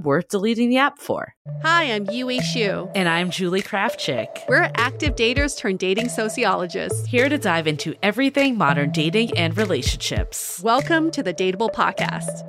worth deleting the app for. Hi, I'm Yue Xu. And I'm Julie Krafchick. We're active daters turned dating sociologists. Here to dive into everything modern dating and relationships. Welcome to the Dateable Podcast.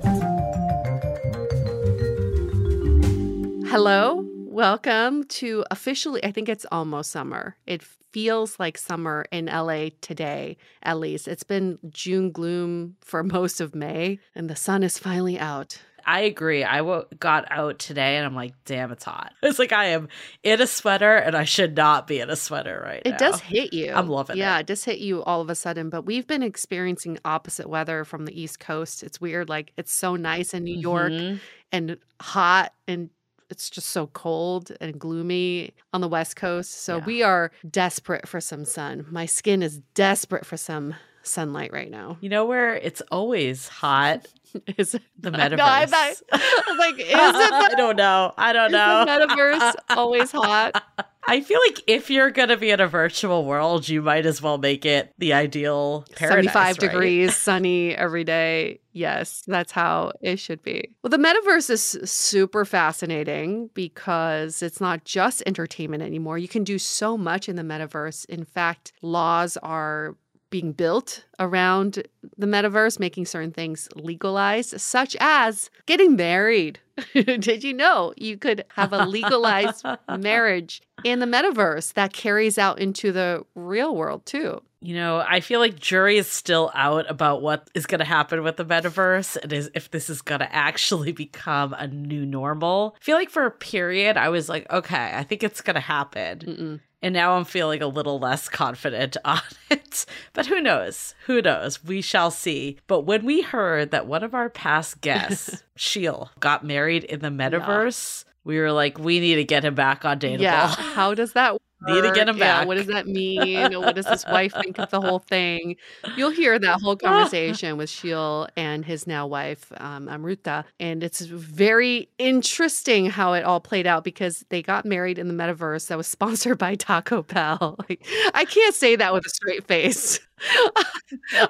Hello, welcome to officially, I think it's almost summer. It feels like summer in LA today, at least. It's been June gloom for most of May, and the sun is finally out. I agree. I w- got out today and I'm like, damn, it's hot. It's like I am in a sweater and I should not be in a sweater right it now. It does hit you. I'm loving yeah, it. Yeah, it does hit you all of a sudden. But we've been experiencing opposite weather from the East Coast. It's weird. Like it's so nice in New York Mm-hmm. and hot and it's just so cold and gloomy on the West Coast. So Yeah. we are desperate for some sun. My skin is desperate for some sunlight right now. You know where it's always hot? Is The No, metaverse. I, I was like, is it I don't know. I don't is know. the metaverse always hot? I feel like if you're gonna be in a virtual world, you might as well make it the ideal paradise. 75 right? degrees, sunny every day. Yes, that's how it should be. Well, the metaverse is super fascinating because it's not just entertainment anymore. You can do so much in the metaverse. In fact, laws are being built around the metaverse, making certain things legalized, such as getting married. Did you know you could have a legalized marriage in the metaverse that carries out into the real world too? You know, I feel like jury is still out about what is going to happen with the metaverse and is if this is going to actually become a new normal. I feel like for a period, I was like, okay, I think it's going to happen. Mm-mm. And now I'm feeling a little less confident on it. But who knows? Who knows? We shall see. But when we heard that one of our past guests, Sheel, got married in the metaverse, we were like, we need to get him back on Dateable. Yeah. How does that work? Need to get him Yeah, back. what does that mean? what does his wife think of the whole thing? You'll hear that whole conversation with Sheel and his now wife, um, Amruta. And it's very interesting how it all played out because they got married in the metaverse that was sponsored by Taco Bell. Like, I can't say that with a straight face.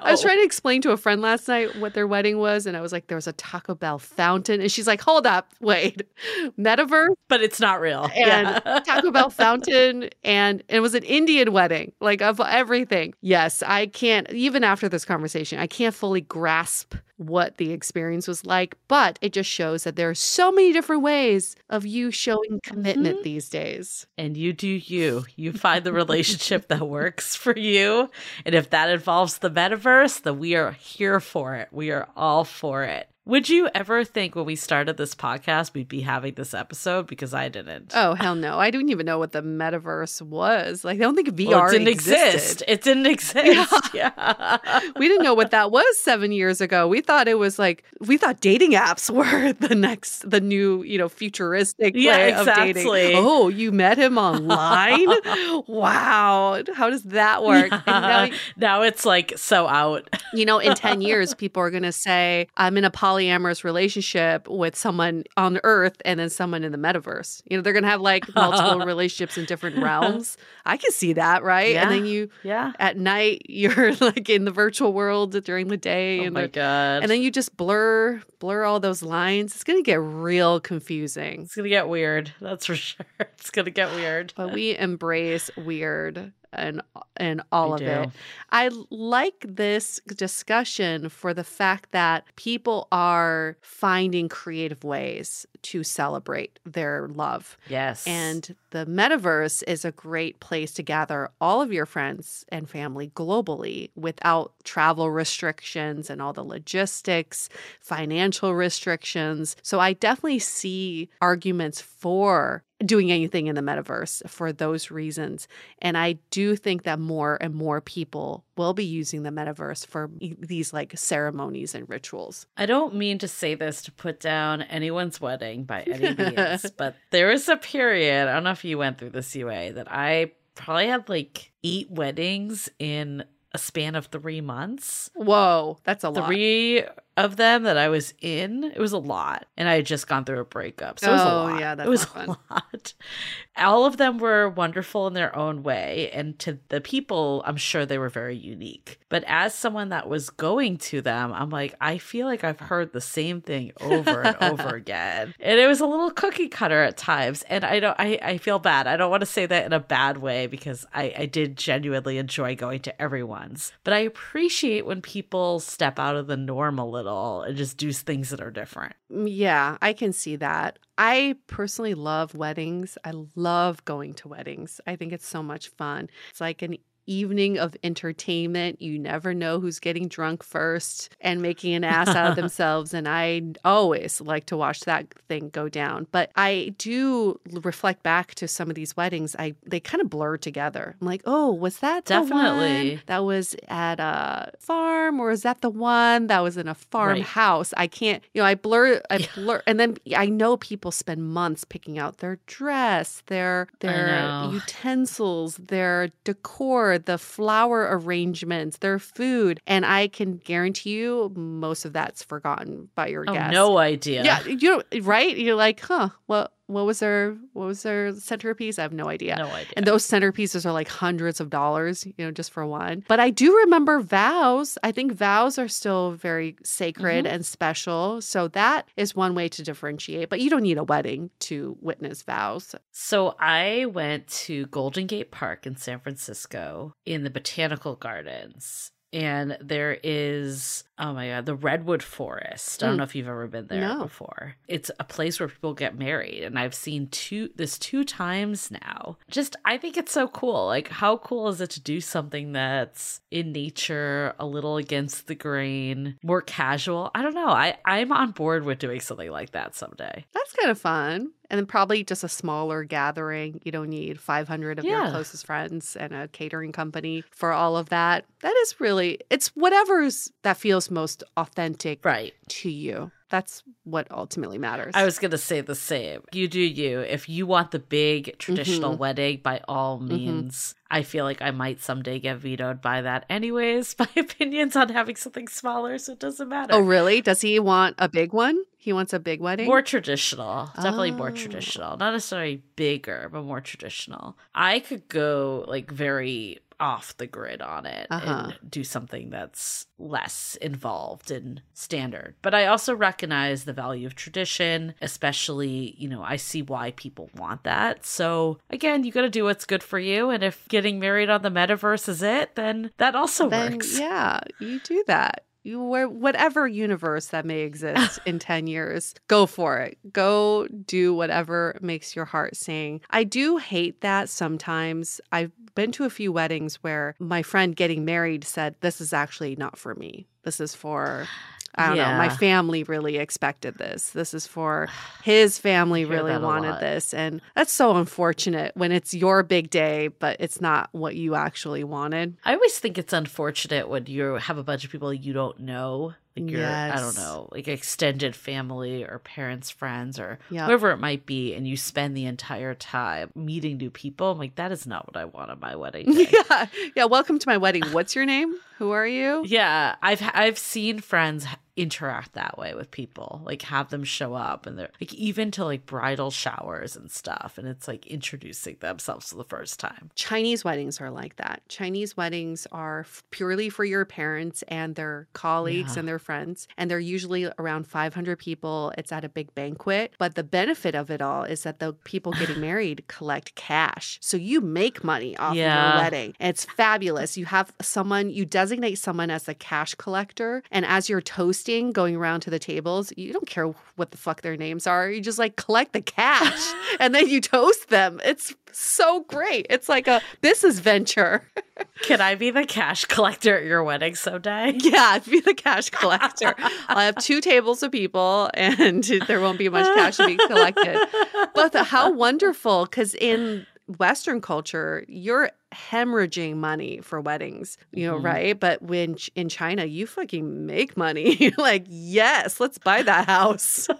I was oh. trying to explain to a friend last night what their wedding was, and I was like, there was a Taco Bell fountain. And she's like, hold up, wait, metaverse? But it's not real. And yeah. Taco Bell fountain, and it was an Indian wedding, like of everything. Yes, I can't, even after this conversation, I can't fully grasp what the experience was like, but it just shows that there are so many different ways of you showing commitment Mhm. these days. and you do you. You find the relationship that works for you. And if that involves the metaverse, then we are here for it. We are all for it. Would you ever think when we started this podcast we'd be having this episode? Because I didn't. Oh, hell no. I didn't even know what the metaverse was. Like, I don't think VR Well, it didn't existed. exist. It didn't exist. Yeah. we didn't know what that was seven years ago. We thought it was like we thought dating apps were the next, the new, you know, futuristic Yeah, way of dating. Oh, you met him online? wow, how does that work? And now, now it's like so out. you know, in ten years, people are gonna say, "I'm in a polyamorous relationship with someone on Earth and then someone in the metaverse." You know, they're gonna have like multiple relationships in different realms. I can see that, right? Yeah. And then you Yeah. at night you're like in the virtual world during the day Oh and my god. and then you just blur blur all those lines it's going to get real confusing it's gonna get weird. That's for sure. It's gonna get weird. but we embrace weird and and all We of it i like this discussion for the fact that people are finding creative ways to celebrate their love Yes. And the metaverse is a great place to gather all of your friends and family globally without travel restrictions and all the logistics, financial restrictions. So I definitely see arguments for doing anything in the metaverse for those reasons. And I do think that more and more people will be using the metaverse for these like ceremonies and rituals. I don't mean to say this to put down anyone's wedding by any means, but there was a period, I don't know if you went through this Yue, that I probably had like eight weddings in a span of three months. Whoa, that's a lot. Three of them that I was in, it was a lot. And I had just gone through a breakup. So it was a Oh, lot. yeah, that's it was fun. a lot. All of them were wonderful in their own way. And to the people, I'm sure they were very unique. But as someone that was going to them, I'm like, I feel like I've heard the same thing over and over again. And it was a little cookie cutter at times. And I don't I, I feel bad. I don't want to say that in a bad way because I, I did genuinely enjoy going to everyone's. But I appreciate when people step out of the norm a little and just do things that are different. Mm, Yeah, I can see that. I personally love weddings. I love going to weddings. I think it's so much fun. It's like an evening of entertainment. You never know who's getting drunk first and making an ass out of themselves. And I always like to watch that thing go down. But I do reflect back to some of these weddings. I they kind of blur together. I'm like, oh, was that the one Definitely. that was at a farm, or is that the one that was in a farmhouse? I can't, you know, I blur, I blur, and then I know people spend months picking out their dress, their their utensils, their decor, the flower arrangements, their food, and I can guarantee you most of that's forgotten by your Oh, guests. no idea. Yeah, you know, right? You're like, huh? What what was their what was their centerpiece? I have no idea. No idea. And those centerpieces are like hundreds of dollars, you know, just for one. But I do remember vows. I think vows are still very sacred Mm-hmm. and special. So that is one way to differentiate. But you don't need a wedding to witness vows. So I went to Golden Gate Park in San Francisco in the botanical gardens. And there is, oh my God, the Redwood Forest. I don't Mm. know if you've ever been there No. before. It's a place where people get married. And I've seen two, this two times now. Just, I think it's so cool. Like, how cool is it to do something that's in nature, a little against the grain, more casual? I don't know. I, I'm on board with doing something like that someday. That's kind of fun. And then probably just a smaller gathering. You don't need 500 of your closest friends and a catering company for all of that. That is really, it's whatever's that feels most authentic Right. to you. That's what ultimately matters. I was going to say the same. You do you. If you want the big traditional Mhm. wedding, by all Mhm. means. I feel like I might someday get vetoed by that, anyways. My opinions on having something smaller, so it doesn't matter. Oh, really? Does he want a big one? He wants a big wedding? More traditional. Definitely more Oh. traditional. Not necessarily bigger, but more traditional. I could go like very off the grid on it Uh-huh. and do something that's less involved and standard. But I also recognize the value of tradition, especially, you know, I see why people want that. So again, you got to do what's good for you. And if getting married on the metaverse is it, then that also then works. yeah, you do that. You where whatever universe that may exist in 10 years, go for it. Go do whatever makes your heart sing. I do hate that sometimes. I've been to a few weddings where my friend getting married said, This is actually not for me. This is for I don't know. My family really expected this. This is for his family really wanted this. And that's so unfortunate when it's your big day, but it's not what you actually wanted. I always think it's unfortunate when you have a bunch of people you don't know. Like your, I don't know, like extended family or parents, friends, or Yep. whoever it might be, and you spend the entire time meeting new people. I'm like, that is not what I want on my wedding day. Yeah. Yeah. Welcome to my wedding. What's your name? Who are you? Yeah, I've I've seen friends interact that way with people, like have them show up, and they're like even to like bridal showers and stuff, and it's like introducing themselves for the first time. Chinese weddings are like that. Chinese weddings are f- purely for your parents and their colleagues Yeah. and their friends. And they're usually around 500 people. It's at a big banquet. But the benefit of it all is that the people getting married collect cash. So you make money off Yeah. your wedding. It's fabulous. You have someone, you designate someone as the cash collector. And as you're going around to the tables, you don't care what the fuck their names are. You just like collect the cash and then you toast them. It's so great. It's like a business venture. Can I be the cash collector at your wedding someday? Yeah, be the cash collector. I'll have two tables of people and there won't be much cash to be collected. But the- how wonderful, because in Western culture, you're hemorrhaging money for weddings, you know, Mhm. right? But when ch- in China, you fucking make money. You're like, yes, let's buy that house.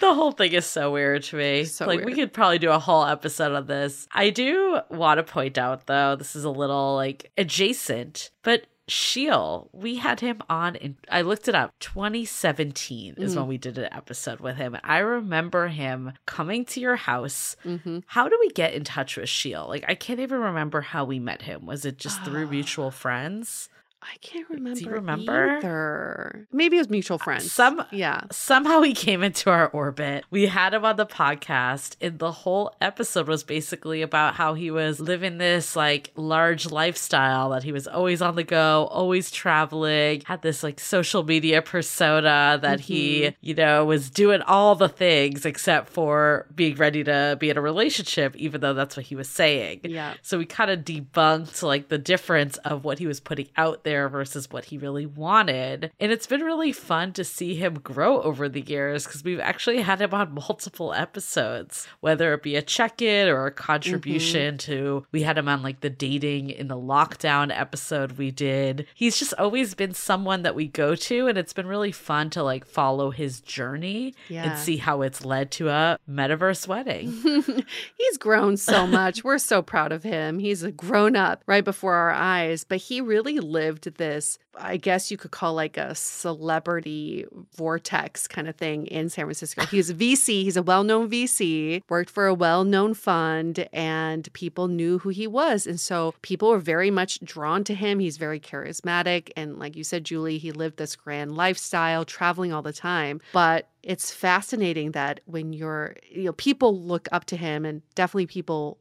The whole thing is so weird to me. So like we could probably do a whole episode on this. I do want to point out though, this is a little like adjacent, but Sheel, we had him on in I looked it up. 2017 is Mm. when we did an episode with him. I remember him coming to your house. hmm How do we get in touch with Sheel? Like I can't even remember how we met him. Was it just through mutual friends? I can't remember. Do you remember? Either. Maybe it was mutual uh, friends. some- yeah. somehow he came into our orbit. We had him on the podcast, and the whole episode was basically about how he was living this like large lifestyle that he was always on the go, always traveling, had this like social media persona that he, mm-hmm. you know, was doing all the things except for being ready to be in a relationship, even though that's what he was saying. Yeah. So we kind of debunked like the difference of what he was putting out there versus what he really wanted. And it's been really fun to see him grow over the years because we've actually had him on multiple episodes, whether it be a check in or a contribution mm-hmm. to, we had him on like the dating in the lockdown episode we did. He's just always been someone that we go to, and it's been really fun to like follow his journey Yeah. and see how it's led to a metaverse wedding. He's grown so much. We're so proud of him. He's a grown up right before our eyes, but he really lived this, I guess you could call like a celebrity vortex kind of thing in San Francisco. He's a VC, he's a well known VC, worked for a well known fund, and people knew who he was. And so people were very much drawn to him. He's very charismatic. And like you said, Julie, he lived this grand lifestyle, traveling all the time. But it's fascinating that when you're, you know, people look up to him and definitely people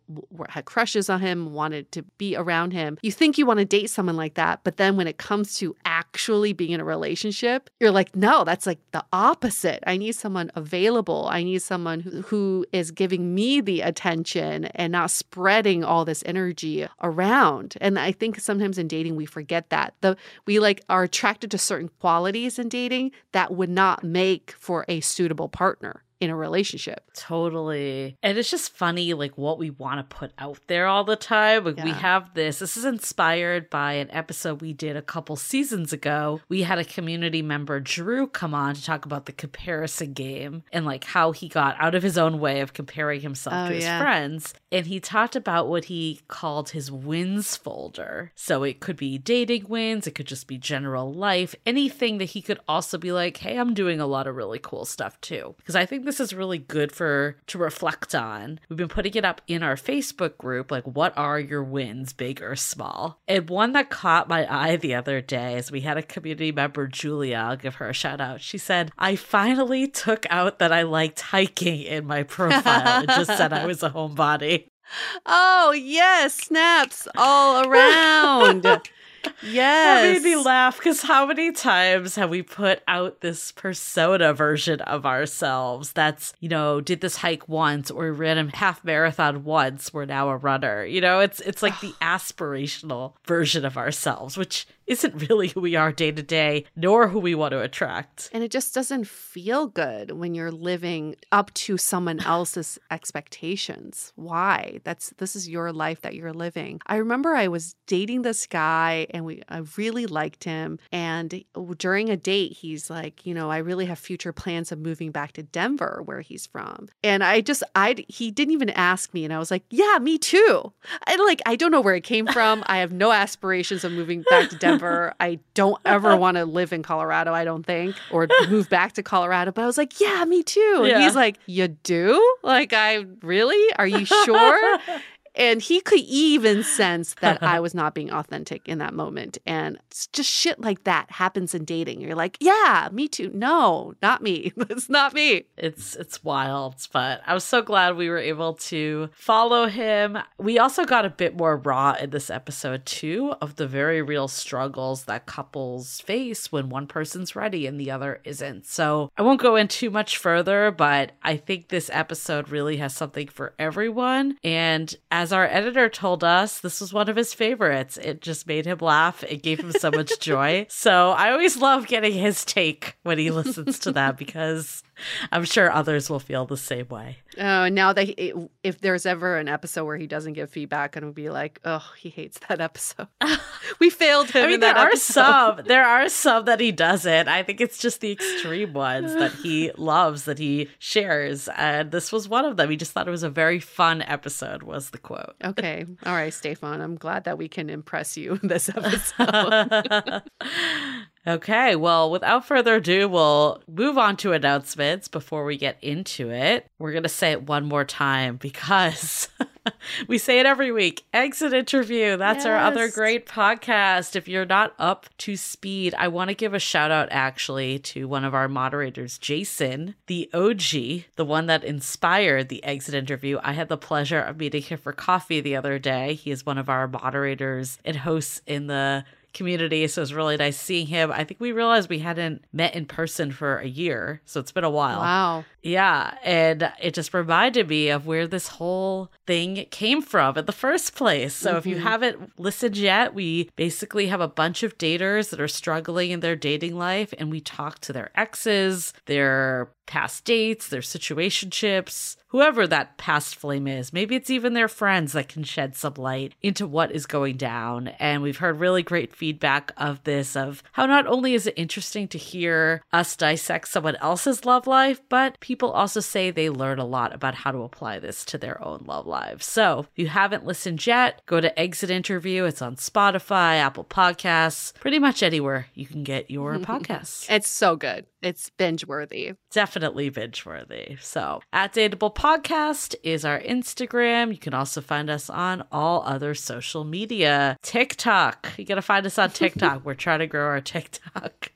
had crushes on him, wanted to be around him. You think you want to date someone like that. But then when it comes to actually being in a relationship, you're like, no, that's like the opposite. I need someone available. I need someone who, who is giving me the attention and not spreading all this energy around. And I think sometimes in dating, we forget that. The we like are attracted to certain qualities in dating that would not make for a suitable partner in a relationship. Totally. And it's just funny, like what we want to put out there all the time. Like we have this. This is inspired by an episode we did a couple seasons ago. We had a community member, Drew, come on to talk about the comparison game and like how he got out of his own way of comparing himself Oh, to his yeah. friends. And he talked about what he called his wins folder. So it could be dating wins, it could just be general life, anything that he could also be like, hey, I'm doing a lot of really cool stuff too. Because I think this is really good for to reflect on. We've been putting it up in our Facebook group, like what are your wins, big or small? And one that caught my eye the other day is we had a community member, Julia, I'll give her a shout out. She said, I finally took out that I liked hiking in my profile and just said I was a homebody. Oh, yes, snaps all around. Yes. That made me laugh because how many times have we put out this persona version of ourselves that's, you know, did this hike once or ran a half marathon once, we're now a runner. You know, it's it's like the aspirational version of ourselves, which isn't really who we are day to day, nor who we want to attract. And it just doesn't feel good when you're living up to someone else's expectations. Why? That's this is your life that you're living. I remember I was dating this guy and we I really liked him and during a date he's like, you know, I really have future plans of moving back to Denver where he's from. And I just I he didn't even ask me and I was like, "Yeah, me too." I like I don't know where it came from. I have no aspirations of moving back to Denver ever. I don't ever want to live in Colorado, I don't think, or move back to Colorado. But I was like, yeah, me too. And he's like, you do? Like, I really? Are you sure? And he could even sense that I was not being authentic in that moment. And just shit like that happens in dating. You're like, yeah, me too. No, not me. it's not me. It's it's wild, but I was so glad we were able to follow him. We also got a bit more raw in this episode too of the very real struggles that couples face when one person's ready and the other isn't. So I won't go in too much further, but I think this episode really has something for everyone. And as as our editor told us, this was one of his favorites. It just made him laugh. It gave him so much joy. So I always love getting his take when he listens to that because I'm sure others will feel the same way. Oh, now that he, if there's ever an episode where he doesn't give feedback, and be like, "Oh, he hates that episode. we failed him." I mean, there are episode. some. There are some that he doesn't. I think it's just the extreme ones that he loves that he shares, and this was one of them. He just thought it was a very fun episode. Was the quote? Okay, all right, Stefan. I'm glad that we can impress you in this episode. Okay, well, without further ado, we'll move on to announcements before we get into it. We're going to say it one more time because we say it every week. Exit interview. That's yes. our other great podcast. If you're not up to speed, I want to give a shout out actually to one of our moderators, Jason, the OG, the one that inspired the exit interview. I had the pleasure of meeting him for coffee the other day. He is one of our moderators and hosts in the community. So it was really nice seeing him. I think we realized we hadn't met in person for a year. So it's been a while. Wow. Yeah. And it just reminded me of where this whole thing came from in the first place. So mm-hmm. if you mm-hmm. haven't listened yet, we basically have a bunch of daters that are struggling in their dating life and we talk to their exes, their past dates, their situationships, whoever that past flame is. Maybe it's even their friends that can shed some light into what is going down. And we've heard really great feedback of this of how not only is it interesting to hear us dissect someone else's love life, but people also say they learn a lot about how to apply this to their own love lives. So if you haven't listened yet, go to Exit Interview. It's on Spotify, Apple Podcasts, pretty much anywhere you can get your podcasts. It's so good. It's binge worthy. Definitely binge worthy. So, at Dateable Podcast is our Instagram. You can also find us on all other social media. TikTok. You got to find us on TikTok. We're trying to grow our TikTok.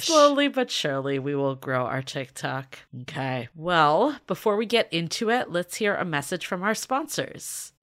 Slowly but surely, we will grow our TikTok. Okay. Well, before we get into it, let's hear a message from our sponsors.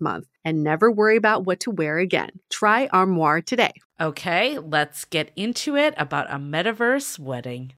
month and never worry about what to wear again. Try Armoire today. Okay, let's get into it about a metaverse wedding.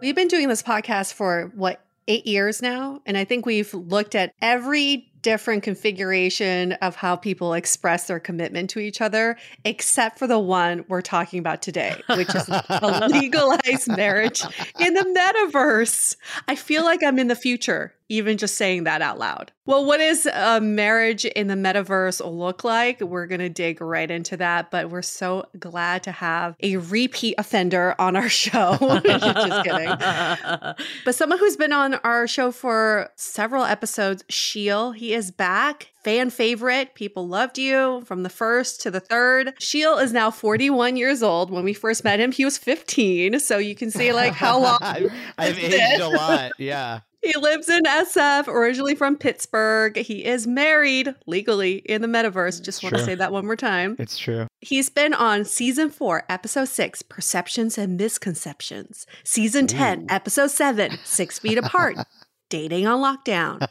We've been doing this podcast for what, eight years now? And I think we've looked at every different configuration of how people express their commitment to each other, except for the one we're talking about today, which is a legalized marriage in the metaverse. I feel like I'm in the future, even just saying that out loud. Well, what does a marriage in the metaverse look like? We're going to dig right into that, but we're so glad to have a repeat offender on our show. just kidding. But someone who's been on our show for several episodes, Sheel, he is back. Fan favorite. People loved you from the first to the third. Sheel is now 41 years old. When we first met him, he was 15. So you can see like how long I've, I've aged a lot. Yeah. He lives in SF, originally from Pittsburgh. He is married legally in the metaverse. Just want to say that one more time. It's true. He's been on season four, episode six, Perceptions and Misconceptions. Season 10, Ooh. episode seven, Six Feet Apart. dating on lockdown,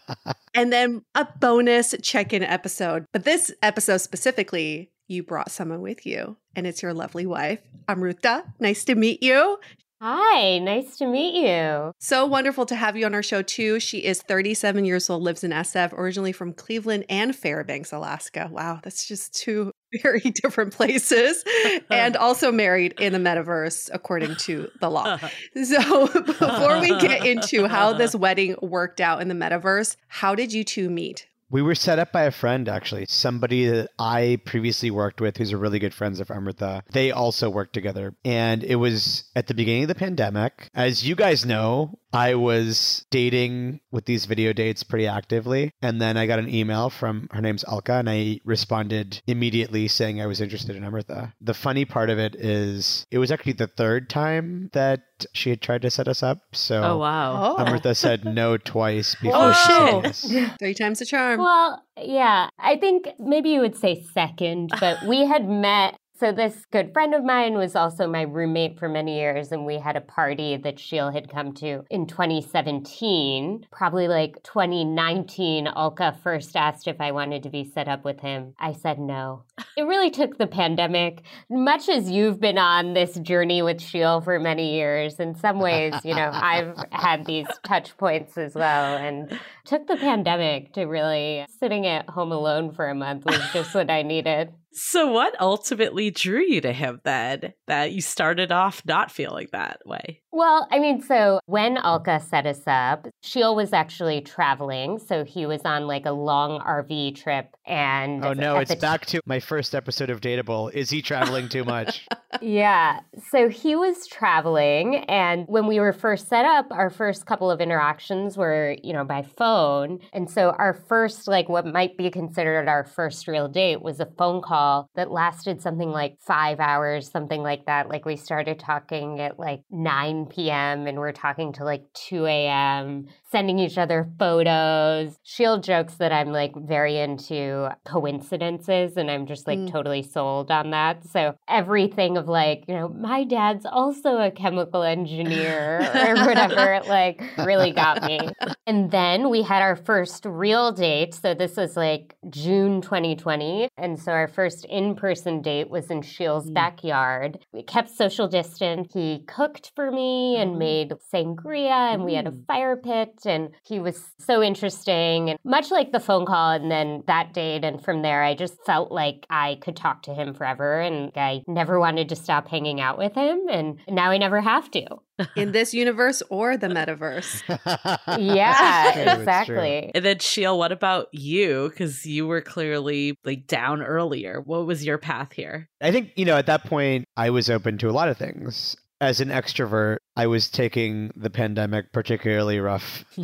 and then a bonus check in episode. But this episode specifically, you brought someone with you, and it's your lovely wife, Amruta. Nice to meet you. Hi, nice to meet you. So wonderful to have you on our show, too. She is 37 years old, lives in SF, originally from Cleveland and Fairbanks, Alaska. Wow, that's just two very different places and also married in the metaverse according to the law. So, before we get into how this wedding worked out in the metaverse, how did you two meet? We were set up by a friend, actually. Somebody that I previously worked with, who's a really good friend of Amruta. They also worked together. And it was at the beginning of the pandemic. As you guys know, I was dating with these video dates pretty actively. And then I got an email from her name's Alka, and I responded immediately saying I was interested in Amruta. The funny part of it is it was actually the third time that she had tried to set us up. So oh, wow. Oh. Amruta said no twice oh, before oh, shit. Three times the charm. Well, yeah, I think maybe you would say second, but we had met so, this good friend of mine was also my roommate for many years, and we had a party that Sheel had come to in 2017. Probably like 2019, Alka first asked if I wanted to be set up with him. I said no. It really took the pandemic, much as you've been on this journey with Sheel for many years. In some ways, you know, I've had these touch points as well, and took the pandemic to really sitting at home alone for a month was just what I needed. So, what ultimately drew you to him then that you started off not feeling that way? Well, I mean, so when Alka set us up, Sheil was actually traveling. So he was on like a long RV trip. And Oh no, it's the back to my first episode of Dateable. Is he traveling too much? Yeah. So he was traveling. And when we were first set up, our first couple of interactions were, you know, by phone. And so our first, like what might be considered our first real date was a phone call that lasted something like five hours, something like that. Like we started talking at like 9 p.m. and we're talking to like 2 a.m., sending each other photos. Sheel jokes that I'm like very into coincidences and I'm just like Mm. totally sold on that. So everything of like, you know, my dad's also a chemical engineer or whatever, like really got me. And then we had our first real date. So this was like June 2020. And so our first in person date was in Sheel's Mm. backyard. We kept social distance. He cooked for me and Oh. made sangria, and we had a Mm. fire pit. And he was so interesting. And much like the phone call and then that date. And from there, I just felt like I could talk to him forever. And I never wanted to stop hanging out with him. And now I never have to. In this universe or the metaverse. Yeah, It's true, it's true. exactly. And then, Sheel, what about you? Because you were clearly like down earlier. What was your path here? I think, you know, at that point, I was open to a lot of things. As an extrovert, I was taking the pandemic particularly rough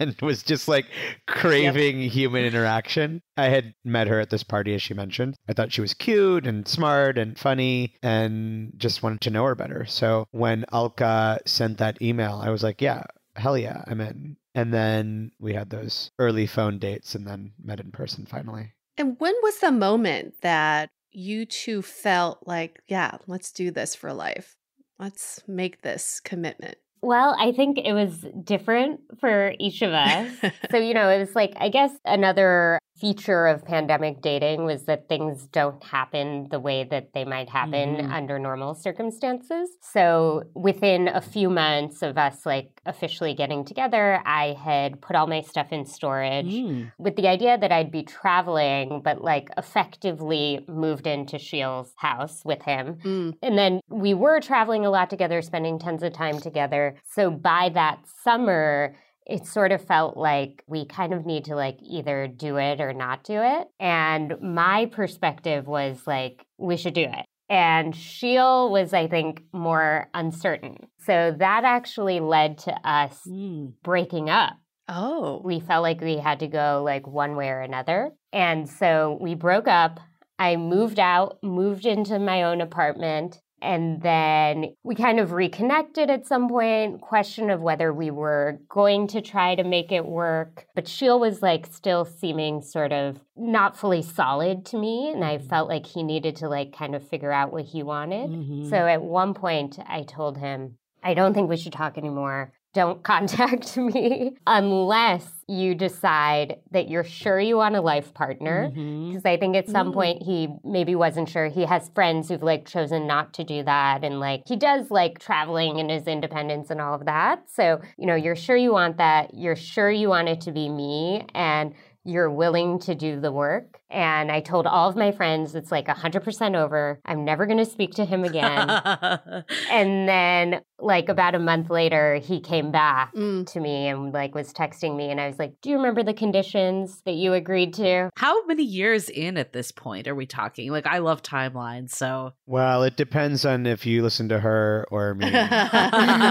and was just like craving human interaction. I had met her at this party, as she mentioned. I thought she was cute and smart and funny and just wanted to know her better. So when Alka sent that email, I was like, yeah, hell yeah, I'm in. And then we had those early phone dates and then met in person finally. And when was the moment that you two felt like, yeah, let's do this for life? Let's make this commitment. Well, I think it was different for each of us. so, you know, it was like, I guess another feature of pandemic dating was that things don't happen the way that they might happen Mhm. under normal circumstances. So, within a few months of us like officially getting together, I had put all my stuff in storage Mm. with the idea that I'd be traveling, but like effectively moved into Sheel's house with him. Mm. And then we were traveling a lot together, spending tons of time together. So by that summer, it sort of felt like we kind of need to like either do it or not do it. And my perspective was like, we should do it. And Sheel was, I think, more uncertain. So that actually led to us Mm. breaking up Oh. we felt like we had to go like one way or another. And so we broke up. I moved out, moved into my own apartment, and then we kind of reconnected at some point. Question of whether we were going to try to make it work. But Sheel was like still seeming sort of not fully solid to me. And I felt like he needed to like kind of figure out what he wanted. Mhm. So at one point, I told him, I don't think we should talk anymore. Don't contact me unless you decide that you're sure you want a life partner. Because I think at some Mm. point he maybe wasn't sure. He has friends who've like chosen not to do that. And like he does like traveling and his independence and all of that. So, you know, you're sure you want that. You're sure you want it to be me. And you're willing to do the work. And I told all of my friends it's like 100% over. I'm never going to speak to him again. And then, like, about a month later, he came back Mm. to me and, like, was texting me. And I was like, Do you remember the conditions that you agreed to? How many years in at this point are we talking? Like, I love timelines, so. Well, it depends on if you listen to her or me.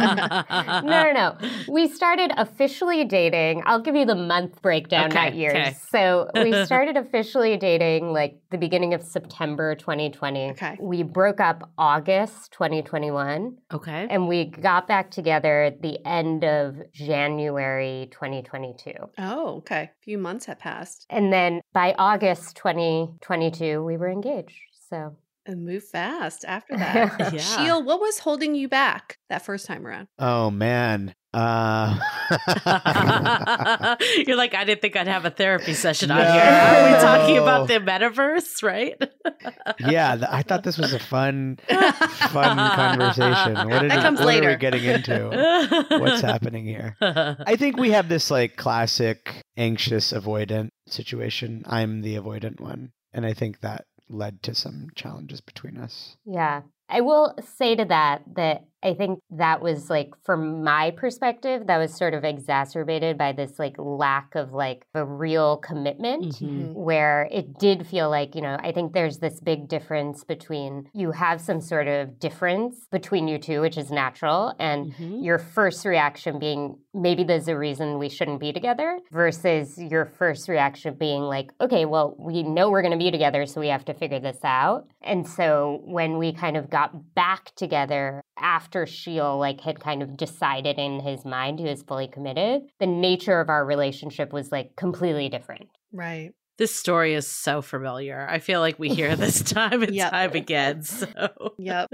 No, no, no. We started officially dating. I'll give you the month breakdown, Okay, not years. okay. So we started officially dating like the beginning of September 2020. Okay. We broke up August 2021. Okay. And we got back together at the end of January 2022. Oh, okay. A few months had passed. And then by August 2022, we were engaged. So And moved fast after that. Yeah. Sheel, what was holding you back that first time around? oh, man. Uh... You're like, I didn't think I'd have a therapy session on here. Are we talking about the metaverse, right? yeah, th- I thought this was a fun, fun conversation. What, did That it- comes what are we getting into? What's happening here? I think we have this like classic anxious avoidant situation. I'm the avoidant one. And I think that led to some challenges between us. Yeah. I will say to that that I think that was like, from my perspective, that was sort of exacerbated by this like lack of like a real commitment Mhm. where it did feel like, you know, I think there's this big difference between you have some sort of difference between you two, which is natural, and Mhm. your first reaction being maybe there's a reason we shouldn't be together versus your first reaction being like okay well we know we're going to be together so we have to figure this out and so when we kind of got back together after Sheel like had kind of decided in his mind he was fully committed the nature of our relationship was like completely different Right. This story is so familiar. I feel like we hear this time and Yep. time again. So Yep.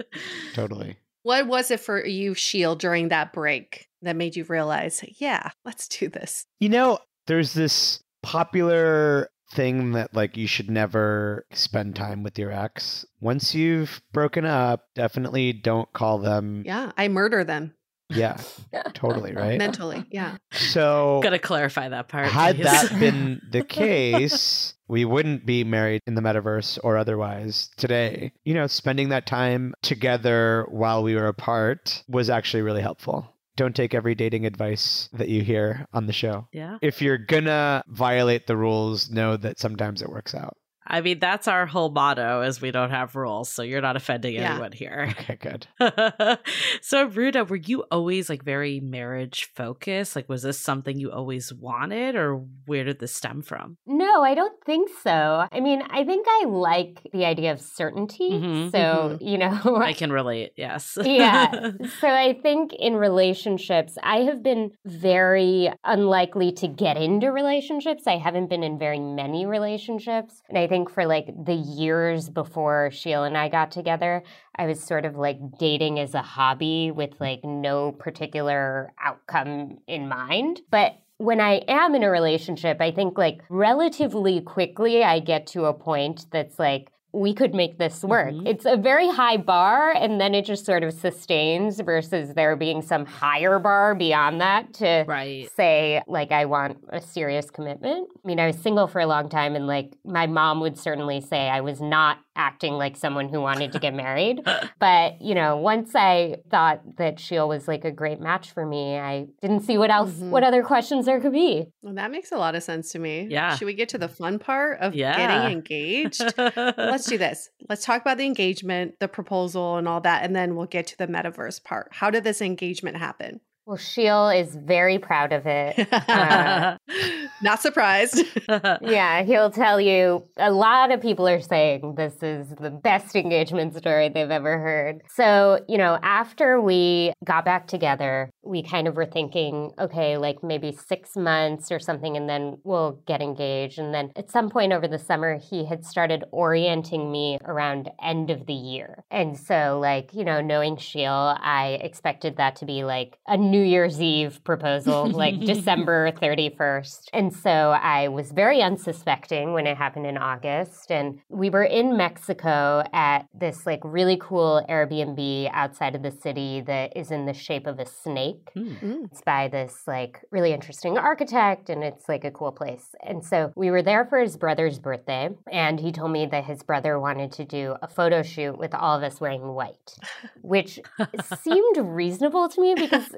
Totally. What was it for you, Sheel, during that break that made you realize, yeah, let's do this? You know, there's this popular thing that like you should never spend time with your ex. Once you've broken up, definitely don't call them. Yeah, I murder them Yeah, totally, right? mentally. Yeah. So gotta clarify that part. had please. that been the case, we wouldn't be married in the metaverse or otherwise today. You know, spending that time together while we were apart was actually really helpful. Don't take every dating advice that you hear on the show. yeah. If you're gonna violate the rules, know that sometimes it works out. I mean, that's our whole motto is we don't have rules, so you're not offending Yeah. anyone here. Okay, good. so Ruda, were you always like very marriage focused? Like was this something you always wanted or where did this stem from? No, I don't think so. I mean, I think I like the idea of certainty. Mhm. So, you know, I can relate, yes. yeah. So I think in relationships, I have been very unlikely to get into relationships. I haven't been in very many relationships. And I think for like the years before Sheel and I got together, I was sort of like dating as a hobby with like no particular outcome in mind. But when I am in a relationship, I think like relatively quickly I get to a point that's like, we could make this work. Mhm. It's a very high bar, and then it just sort of sustains versus there being some higher bar beyond that to right. say, like, I want a serious commitment. I mean, I was single for a long time, and like, my mom would certainly say I was not acting like someone who wanted to get married. But, you know, once I thought that Sheel was like a great match for me, I didn't see what else, Mhm. what other questions there could be. Well, that makes a lot of sense to me. Yeah. Should we get to the fun part of Yeah. getting engaged? Let's do this. Let's talk about the engagement, the proposal, and all that, and then we'll get to the metaverse part. How did this engagement happen? Well, Sheel is very proud of it. Uh, Not surprised. yeah, he'll tell you a lot of people are saying this is the best engagement story they've ever heard. So, you know, after we got back together, we kind of were thinking, okay, like maybe six months or something, and then we'll get engaged. And then at some point over the summer, he had started orienting me around end of the year. And so, like, you know, knowing Sheel, I expected that to be like a New Year's Eve proposal, like December 31st. And so I was very unsuspecting when it happened in August. And we were in Mexico at this like really cool Airbnb outside of the city that is in the shape of a snake. Mm. It's by this like really interesting architect and it's like a cool place. And so we were there for his brother's birthday and he told me that his brother wanted to do a photo shoot with all of us wearing white, which seemed reasonable to me because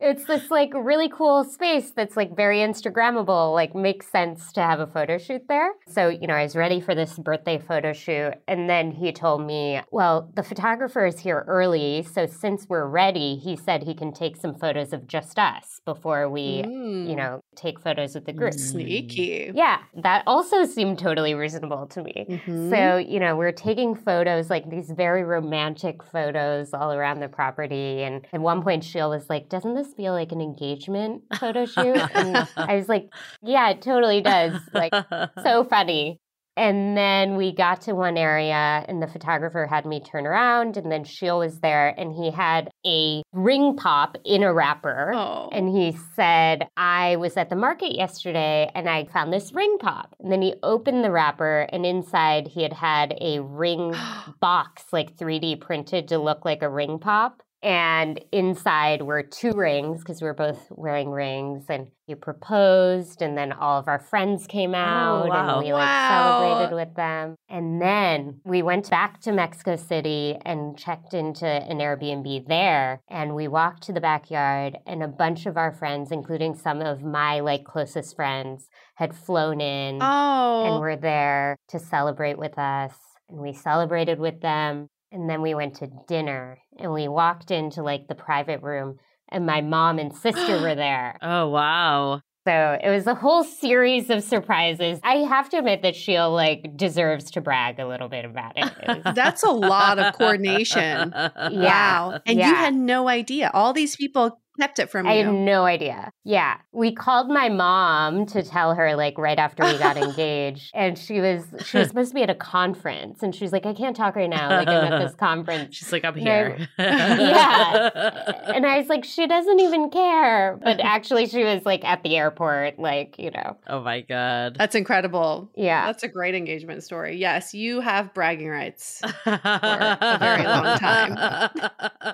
it's this like really cool space that's like very Instagrammable, like makes sense to have a photo shoot there. So, you know, I was ready for this birthday photo shoot. And then he told me, well, the photographer is here early. So since we're ready, he said he can take some photos of just us before we, Mm. you know, take photos with the group. sneaky. Yeah, that also seemed totally reasonable to me. Mhm. So, you know, we're taking photos, like these very romantic photos all around the property. And at one point, Sheel was like, Doesn't this feel like an engagement photo shoot? And I was like, Yeah, it totally does. Like, so funny. And then we got to one area, and the photographer had me turn around, and then Sheel was there, and he had a ring pop in a wrapper. Oh. And he said, I was at the market yesterday and I found this ring pop. And then he opened the wrapper, and inside he had had a ring box, like 3D printed to look like a ring pop. And inside were two rings because we were both wearing rings. And he proposed, and then all of our friends came oh, out, Oh, wow. and we like Wow. celebrated with them. And then we went back to Mexico City and checked into an Airbnb there. And we walked to the backyard, and a bunch of our friends, including some of my like closest friends, had flown in Oh. and were there to celebrate with us. And we celebrated with them. And then we went to dinner and we walked into like the private room, and my mom and sister were there. Oh, wow. So it was a whole series of surprises. I have to admit that Sheel like deserves to brag a little bit about it. It was- That's a lot of coordination. Wow. And you had no idea. All these people kept it from me. I you. had no idea. Yeah. We called my mom to tell her like right after we got engaged. And she was she was supposed to be at a conference and she was like, I can't talk right now. Like I'm at this conference. She's like, I'm No. here. Yeah. And I was like, she doesn't even care. But actually she was like at the airport, like, you know. oh my God. That's incredible. Yeah. That's a great engagement story. Yes, you have bragging rights. For a very long time.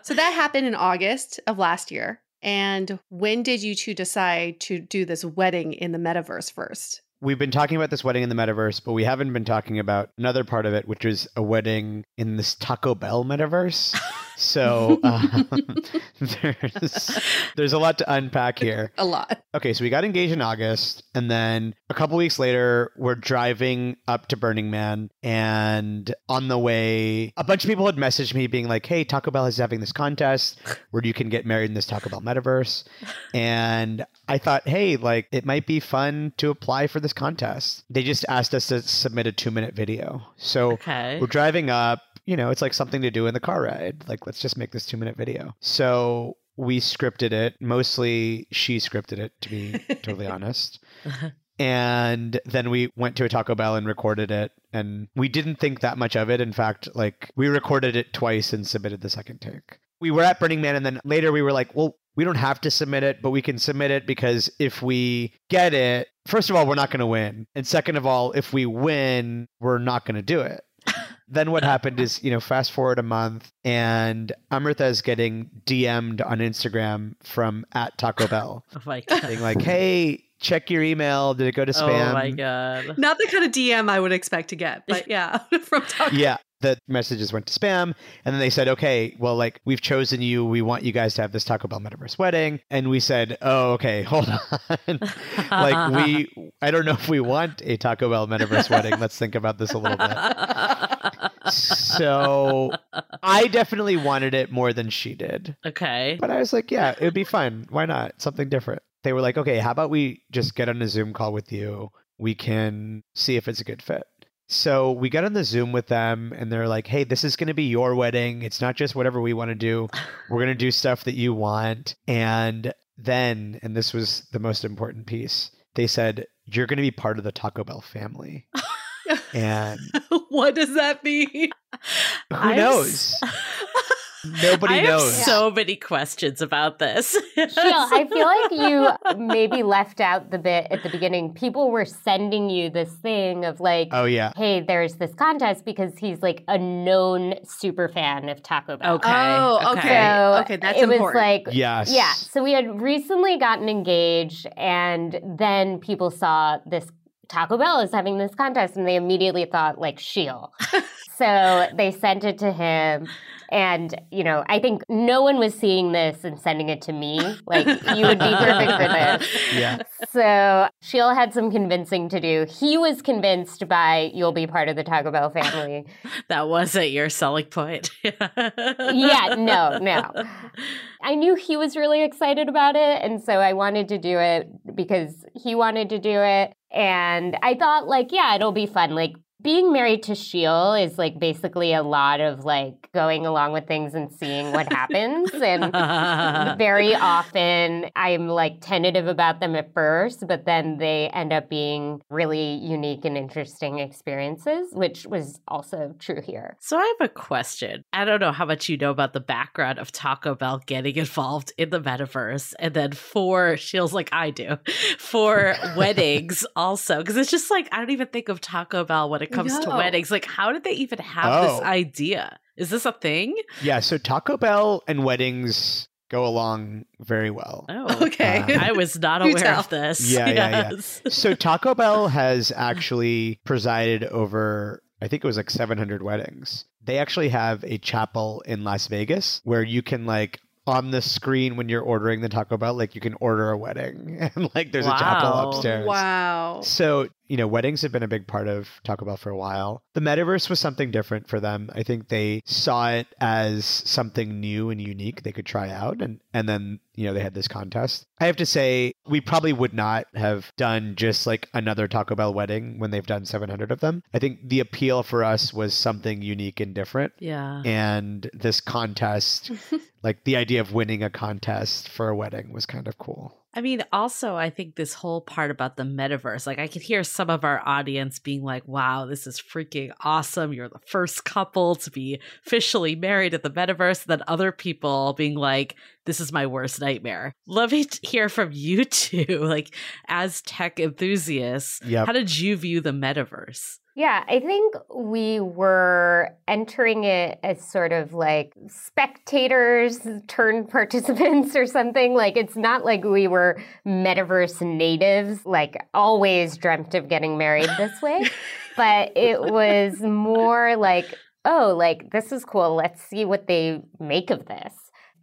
So that happened in August of last year. And when did you two decide to do this wedding in the metaverse first? We've been talking about this wedding in the metaverse, but we haven't been talking about another part of it, which is a wedding in this Taco Bell metaverse. So um, there's there's a lot to unpack here. A lot. Okay, so we got engaged in August, and then a couple weeks later, we're driving up to Burning Man, and on the way, a bunch of people had messaged me being like, "Hey, Taco Bell is having this contest where you can get married in this Taco Bell metaverse," and I thought, "Hey, like it might be fun to apply for this contest." They just asked us to submit a two minute video, so okay. we're driving up. You know, it's like something to do in the car ride. Like, let's just make this two minute video. So we scripted it. Mostly she scripted it, to be totally honest. Uh-huh. And then we went to a Taco Bell and recorded it. And we didn't think that much of it. In fact, like we recorded it twice and submitted the second take. We were at Burning Man. And then later we were like, well, we don't have to submit it, but we can submit it because if we get it, first of all, we're not going to win. And second of all, if we win, we're not going to do it then what happened is, you know, fast forward a month and Amruta is getting DM'd on Instagram from at Taco Bell, oh my God. being like, hey, check your email. Did it go to spam? Oh my God. Not the kind of DM I would expect to get, but yeah, from Taco. Yeah. The messages went to spam. And then they said, okay, well, like, we've chosen you. We want you guys to have this Taco Bell metaverse wedding. And we said, oh, okay, hold on. like, we, I don't know if we want a Taco Bell metaverse wedding. Let's think about this a little bit. So I definitely wanted it more than she did. okay. But I was like, yeah, it would be fun. Why not? Something different. They were like, okay, how about we just get on a Zoom call with you? We can see if it's a good fit. So we got on the Zoom with them and they're like, hey, this is going to be your wedding. It's not just whatever we want to do. We're going to do stuff that you want. And then, and this was the most important piece, they said, you're going to be part of the Taco Bell family. and what does that mean? who I'm knows? s- Nobody I knows. have so many questions about this. Sheel, I feel like you maybe left out the bit at the beginning. People were sending you this thing of like, Oh, yeah. hey, there's this contest because he's like a known super fan of Taco Bell. Okay. Oh, okay. okay. So Okay, that's it was important. like Yes. Yeah. So we had recently gotten engaged, and then people saw this Taco Bell is having this contest, and they immediately thought like Sheel. so they sent it to him. And, you know, I think no one was seeing this and sending it to me. Like, you would be perfect for this. Yeah. So Sheel had some convincing to do. He was convinced by you'll be part of the Taco Bell family. that wasn't your selling point. yeah, no, no. I knew he was really excited about it. And so I wanted to do it because he wanted to do it. And I thought, like, yeah, it'll be fun. Like, being married to Sheel is like basically a lot of like going along with things and seeing what happens. And very often I'm like tentative about them at first, but then they end up being really unique and interesting experiences, which was also true here. So I have a question. I don't know how much you know about the background of Taco Bell getting involved in the metaverse, and then for Sheel's like I do, for weddings also, because it's just like I don't even think of Taco Bell when it comes to weddings. Like, how did they even have this Oh. idea? Is this a thing? Yeah, so Taco Bell and weddings go along very well. Oh, Okay. Uh, I was not aware of this. Yeah, yeah, yeah. So Taco Bell has actually presided over I think it was like 700 weddings. They actually have a chapel in Las Vegas where you can like on the screen when you're ordering the Taco Bell like you can order a wedding and like there's a chapel upstairs. Wow. So, you know, weddings have been a big part of Taco Bell for a while. The metaverse was something different for them. I think they saw it as something new and unique they could try out and and then, you know, they had this contest. I have to say, we probably would not have done just like another Taco Bell wedding when they've done 700 of them. I think the appeal for us was something unique and different. Yeah. And this contest, like the idea of winning a contest for a wedding was kind of cool. I mean, also, I think this whole part about the metaverse, like, I could hear some of our audience being like, wow, this is freaking awesome. You're the first couple to be officially married at the metaverse. Then other people being like, this is my worst nightmare. Let me t- hear from you two, like, as tech enthusiasts, Yep. how did you view the metaverse? Yeah, I think we were entering it as sort of like spectators turned participants or something. Like, it's not like we were metaverse natives, like, always dreamt of getting married this way. but it was more like, oh, like, this is cool. Let's see what they make of this.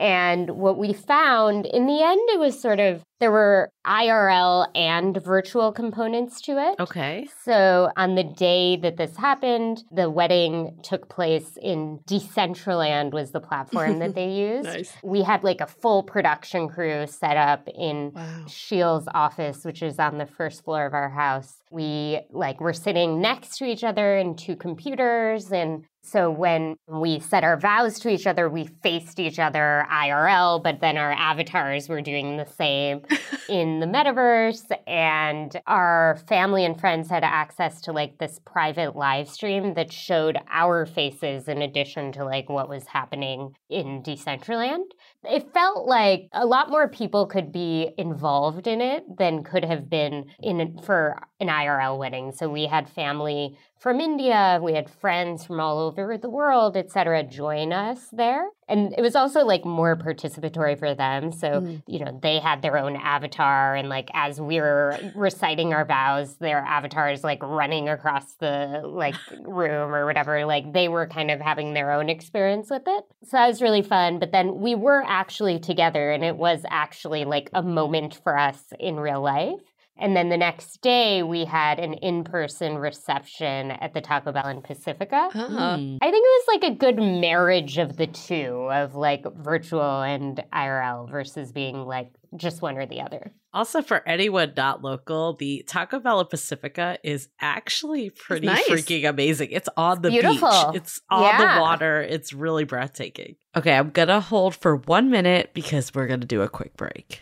And what we found in the end, it was sort of there were IRL and virtual components to it. Okay. So, on the day that this happened, the wedding took place in Decentraland was the platform that they used. Nice. We had like a full production crew set up in Wow. Sheel's office, which is on the first floor of our house. We like were sitting next to each other in two computers and so when we said our vows to each other, we faced each other IRL, but then our avatars were doing the same in the metaverse and our family and friends had access to like this private live stream that showed our faces in addition to like what was happening in Decentraland. It felt like a lot more people could be involved in it than could have been in for an IRL wedding. So we had family from India, we had friends from all over the world, et cetera, join us there. And it was also like more participatory for them. So, Mm. you know, they had their own avatar. And like as we were reciting our vows, their avatars like running across the like room or whatever. Like they were kind of having their own experience with it. So that was really fun. But then we were actually together and it was actually like a moment for us in real life. And then the next day, we had an in person reception at the Taco Bell in Pacifica. Ah. Hmm. I think it was like a good marriage of the two, of like virtual and IRL versus being like just one or the other. Also, for anyone not local, the Taco Bell in Pacifica is actually pretty nice. freaking amazing. It's on the beautiful. beach, it's on Yeah. the water. It's really breathtaking. Okay, I'm going to hold for one minute because we're going to do a quick break.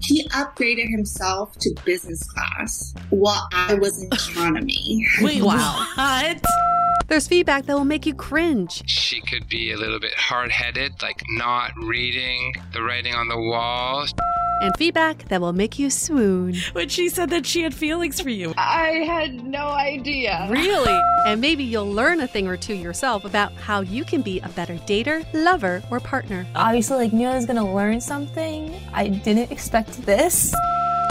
He upgraded himself to business class while I was in economy. Wait, Wow. what? There's feedback that will make you cringe. she could be a little bit hard headed, like not reading the writing on the wall. And feedback that will make you swoon. When she said that she had feelings for you. I had no idea. Really? And maybe you'll learn a thing or two yourself about how you can be a better dater, lover, or partner. Obviously, like knew I was gonna learn something. I didn't expect this.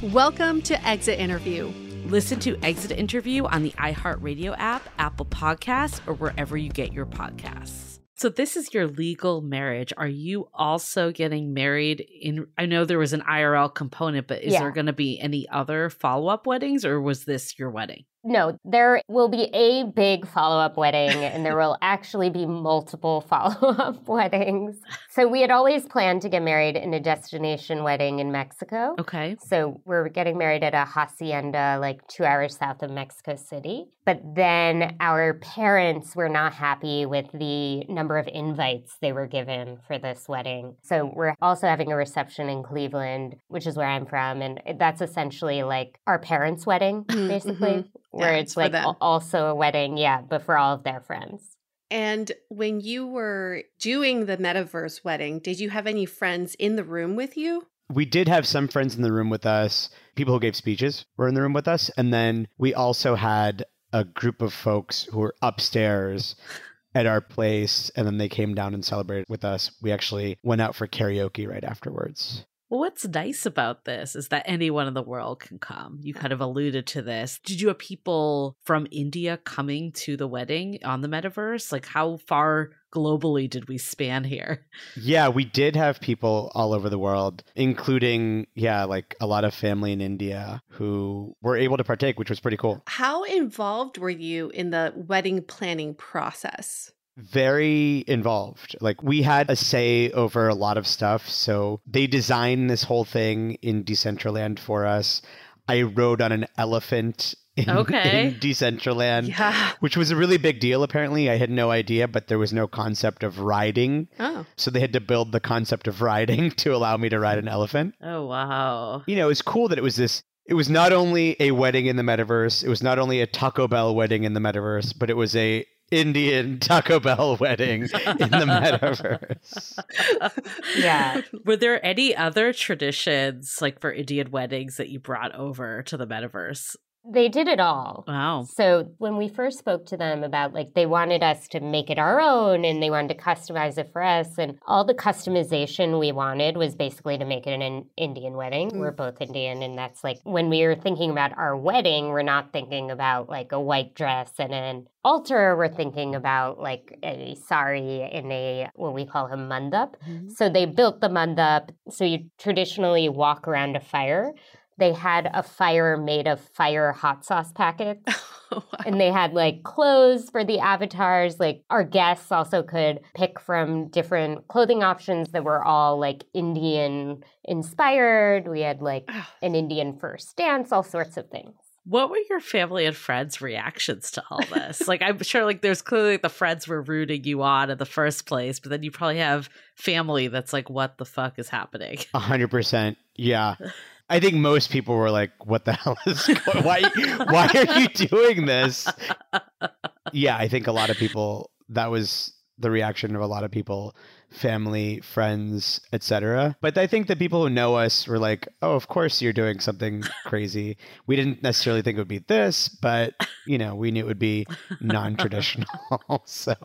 Welcome to Exit Interview. Listen to Exit Interview on the iHeartRadio app, Apple Podcasts, or wherever you get your podcasts. So this is your legal marriage. Are you also getting married in I know there was an IRL component, but is Yeah. there going to be any other follow-up weddings or was this your wedding? No, there will be a big follow up wedding, and there will actually be multiple follow up weddings. So, we had always planned to get married in a destination wedding in Mexico. Okay. So, we're getting married at a hacienda like two hours south of Mexico City. But then our parents were not happy with the number of invites they were given for this wedding. So, we're also having a reception in Cleveland, which is where I'm from. And that's essentially like our parents' wedding, basically. mhm. Where Yeah, it's it's like them. also a wedding, yeah, but for all of their friends. And when you were doing the metaverse wedding, did you have any friends in the room with you? We did have some friends in the room with us. People who gave speeches were in the room with us. And then we also had a group of folks who were upstairs at our place. And then they came down and celebrated with us. We actually went out for karaoke right afterwards. Well, what's nice about this is that anyone in the world can come. You kind of alluded to this. Did you have people from India coming to the wedding on the metaverse? Like, how far globally did we span here? Yeah, we did have people all over the world, including, yeah, like a lot of family in India who were able to partake, which was pretty cool. How involved were you in the wedding planning process? Very involved. Like we had a say over a lot of stuff. So they designed this whole thing in Decentraland for us. I rode on an elephant in, Okay. in Decentraland, Yeah. which was a really big deal apparently. I had no idea, but there was no concept of riding. Oh. So they had to build the concept of riding to allow me to ride an elephant. Oh, wow. You know, it was cool that it was this it was not only a wedding in the metaverse, it was not only a Taco Bell wedding in the metaverse, but it was a Indian Taco Bell wedding in the metaverse. Yeah. Were there any other traditions, like for Indian weddings, that you brought over to the metaverse? They did it all. Wow. So when we first spoke to them about like they wanted us to make it our own and they wanted to customize it for us and all the customization we wanted was basically to make it an Indian wedding. We're mm. both Indian and that's like when we were thinking about our wedding, we're not thinking about like a white dress and an altar. We're thinking about like a sari in a what we call a mandap. Mm-hmm. So they built the mandap. So you traditionally walk around a fire. They had a fire made of fire hot sauce packets. Oh, and they had like clothes for the avatars. Like our guests also could pick from different clothing options that were all like Indian inspired. We had like an Indian first dance, all sorts of things. What were your family and friends' reactions to all this? like, I'm sure, like, there's clearly the friends were rooting you on in the first place, but then you probably have family that's like, what the fuck is happening? A hundred percent. Yeah. I think most people were like, "What the hell is going? Why? Why are you doing this?" Yeah, I think a lot of people. That was the reaction of a lot of people, family, friends, etc. But I think the people who know us were like, "Oh, of course you're doing something crazy." We didn't necessarily think it would be this, but you know, we knew it would be non-traditional. so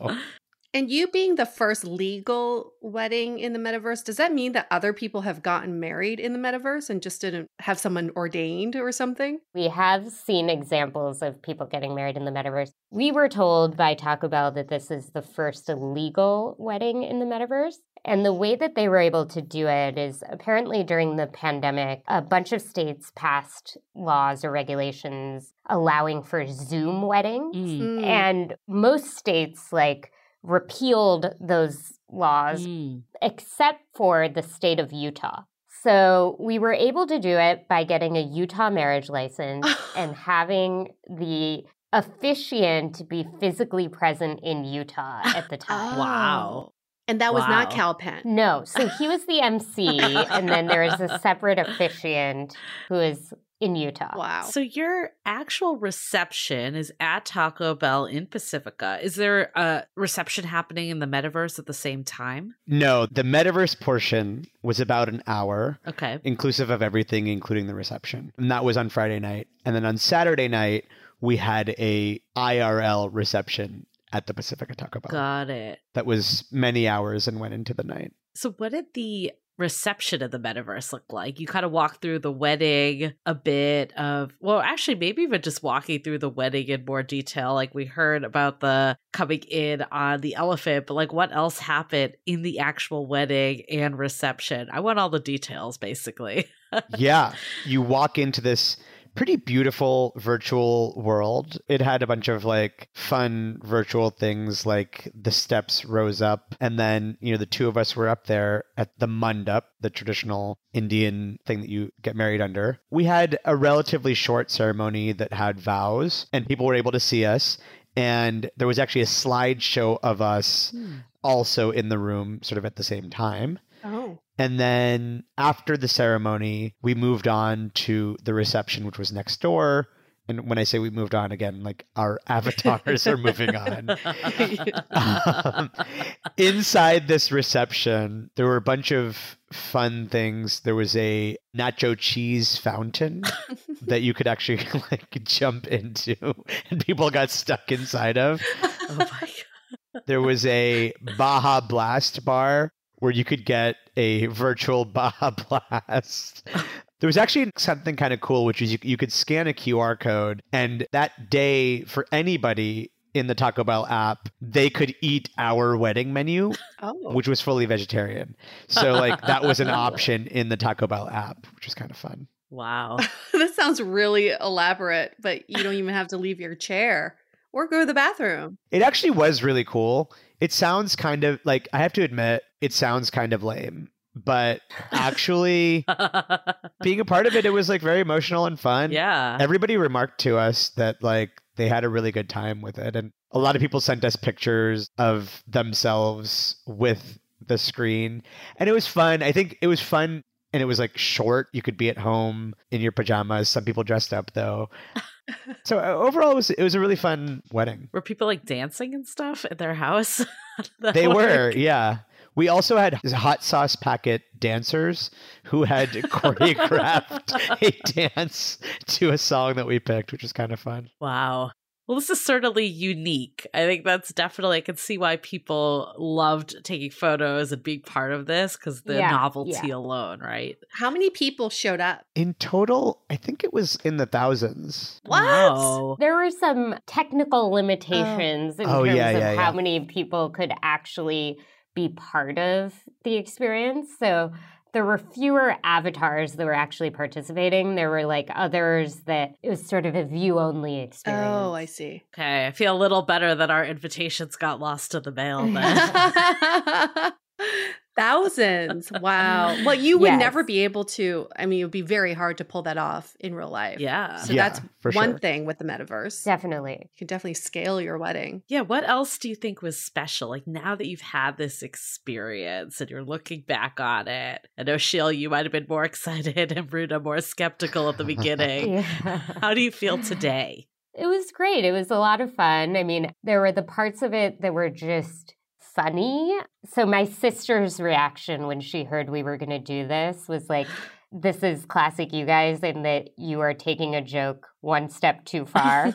And you being the first legal wedding in the metaverse, does that mean that other people have gotten married in the metaverse and just didn't have someone ordained or something? We have seen examples of people getting married in the metaverse. We were told by Taco Bell that this is the first legal wedding in the metaverse. And the way that they were able to do it is apparently during the pandemic, a bunch of states passed laws or regulations allowing for Zoom weddings. Mm. And most states, like, repealed those laws Mm. except for the state of Utah. So we were able to do it by getting a Utah marriage license and having the officiant be physically present in Utah at the time. Wow. And that was not Wow. Kal Penn. No, so he was the MC, and then there is a separate officiant who is in Utah. Wow. So your actual reception is at Taco Bell in Pacifica. Is there a reception happening in the metaverse at the same time? no, the metaverse portion was about an hour. Okay. inclusive of everything, including the reception. And that was on Friday night. And then on Saturday night, we had a IRL reception at the Pacifica Taco Bell. Got it. That was many hours and went into the night. So what did the reception of the metaverse look like? You kind of walk through the wedding a bit of well, actually maybe even just walking through the wedding in more detail. Like we heard about the coming in on the elephant, but like what else happened in the actual wedding and reception? I want all the details basically. yeah. You walk into this pretty beautiful virtual world. It had a bunch of like fun virtual things like the steps rose up and then, you know, the two of us were up there at the mandap, the traditional Indian thing that you get married under. We had a relatively short ceremony that had vows and people were able to see us and there was actually a slideshow of us hmm. also in the room sort of at the same time. Oh. And then after the ceremony, we moved on to the reception, which was next door. And when I say we moved on again, like our avatars are moving on. Um, inside this reception, there were a bunch of fun things. There was a nacho cheese fountain that you could actually like jump into, and people got stuck inside of. Oh my god. There was a Baja Blast bar where you could get a virtual Baja Blast. There was actually something kind of cool, which is you, you could scan a QR code, and that day, for anybody in the Taco Bell app, they could eat our wedding menu, Oh. which was fully vegetarian. So, like, that was an option in the Taco Bell app, which was kind of fun. Wow. that sounds really elaborate, but you don't even have to leave your chair or go to the bathroom. It actually was really cool. It sounds kind of like, I have to admit, it sounds kind of lame, but actually, being a part of it, it was like very emotional and fun. yeah. Everybody remarked to us that like they had a really good time with it. And a lot of people sent us pictures of themselves with the screen. And it was fun. I think it was fun and it was like short. You could be at home in your pajamas. Some people dressed up though. So uh, overall, it was it was a really fun wedding. Were people like dancing and stuff at their house? How did that They were, yeah. We also had hot sauce packet dancers who had choreographed a dance to a song that we picked, which was kind of fun. Wow. Well, this is certainly unique. I think that's definitely, I can see why people loved taking photos and being part of this because the Yeah, novelty yeah. alone, right? How many people showed up? In total, I think it was in the thousands. What? Wow. There were some technical limitations in Oh, terms yeah, of yeah, how yeah. many people could actually be part of the experience. So there were fewer avatars that were actually participating. There were like others that it was sort of a view only experience. Oh, I see. Okay. I feel a little better that our invitations got lost to the mail then. Thousands. Wow. Well, you would Yes. never be able to. I mean, it would be very hard to pull that off in real life. yeah. So Yeah, that's for one sure. thing with the metaverse. Definitely. You can definitely scale your wedding. Yeah, what else do you think was special? Like now that you've had this experience and you're looking back on it, I know Sheel, you might have been more excited and Bruna more skeptical at the beginning. Yeah. How do you feel today? It was great. It was a lot of fun. I mean, there were the parts of it that were just funny. So, my sister's reaction when she heard we were going to do this was like, this is classic you guys, in that you are taking a joke one step too far.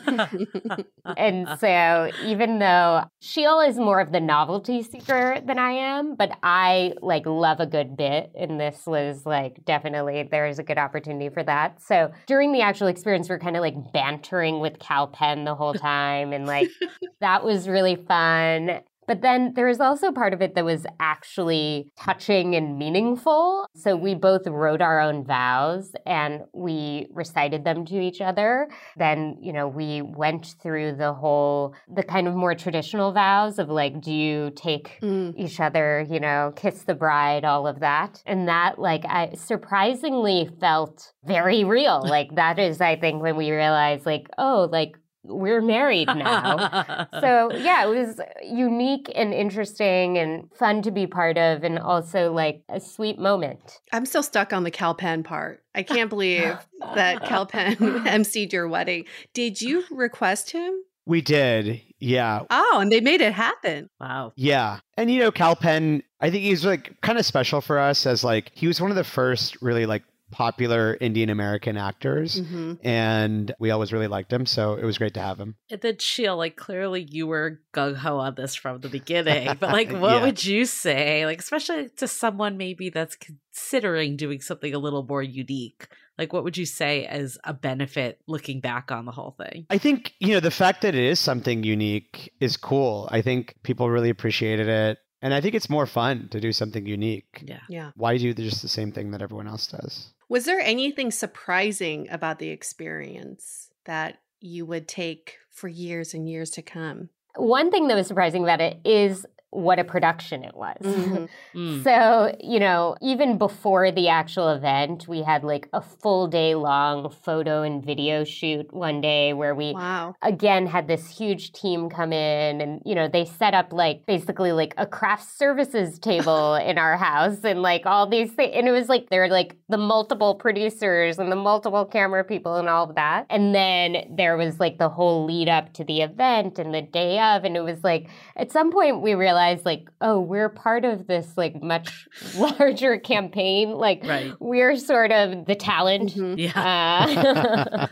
and so, even though Sheel is more of the novelty seeker than I am, but I like love a good bit, and this was like definitely there is a good opportunity for that. So during the actual experience, we're kind of like bantering with Kal Penn the whole time, and like that was really fun. But then there was also part of it that was actually touching and meaningful. So we both wrote our own vows and we recited them to each other. Then, you know, we went through the whole, the kind of more traditional vows of like, do you take Mm. each other, you know, kiss the bride, all of that. And that, like, I surprisingly felt very real. like, that is, I think, when we realized, like, oh, like, we're married now. so, yeah, it was unique and interesting and fun to be part of, and also like a sweet moment. I'm still stuck on the Kal Penn part. I can't believe that Kal Penn emceed your wedding. Did you request him? We did. Yeah. Oh, and they made it happen. wow. Yeah. And you know, Kal Penn, I think he's like kind of special for us as like he was one of the first really like popular Indian American actors. hmm And we always really liked him. So it was great to have him. And then Sheel, like clearly you were gung ho on this from the beginning. But like what Yeah. would you say? Like, especially to someone maybe that's considering doing something a little more unique. Like what would you say as a benefit looking back on the whole thing? I think, you know, the fact that it is something unique is cool. I think people really appreciated it. And I think it's more fun to do something unique. Yeah. Yeah. Why do just the same thing that everyone else does? Was there anything surprising about the experience that you would take for years and years to come? One thing that was surprising about it is what a production it was. Mhm. Mm. So, you know, even before the actual event, we had like a full day long photo and video shoot one day where we Wow. again had this huge team come in and you know they set up like basically like a craft services table in our house and like all these things and it was like there were like the multiple producers and the multiple camera people and all of that and then there was like the whole lead up to the event and the day of and it was like at some point we realized like oh we're part of this like much larger campaign like Right. we're sort of the talent Mhm. Yeah.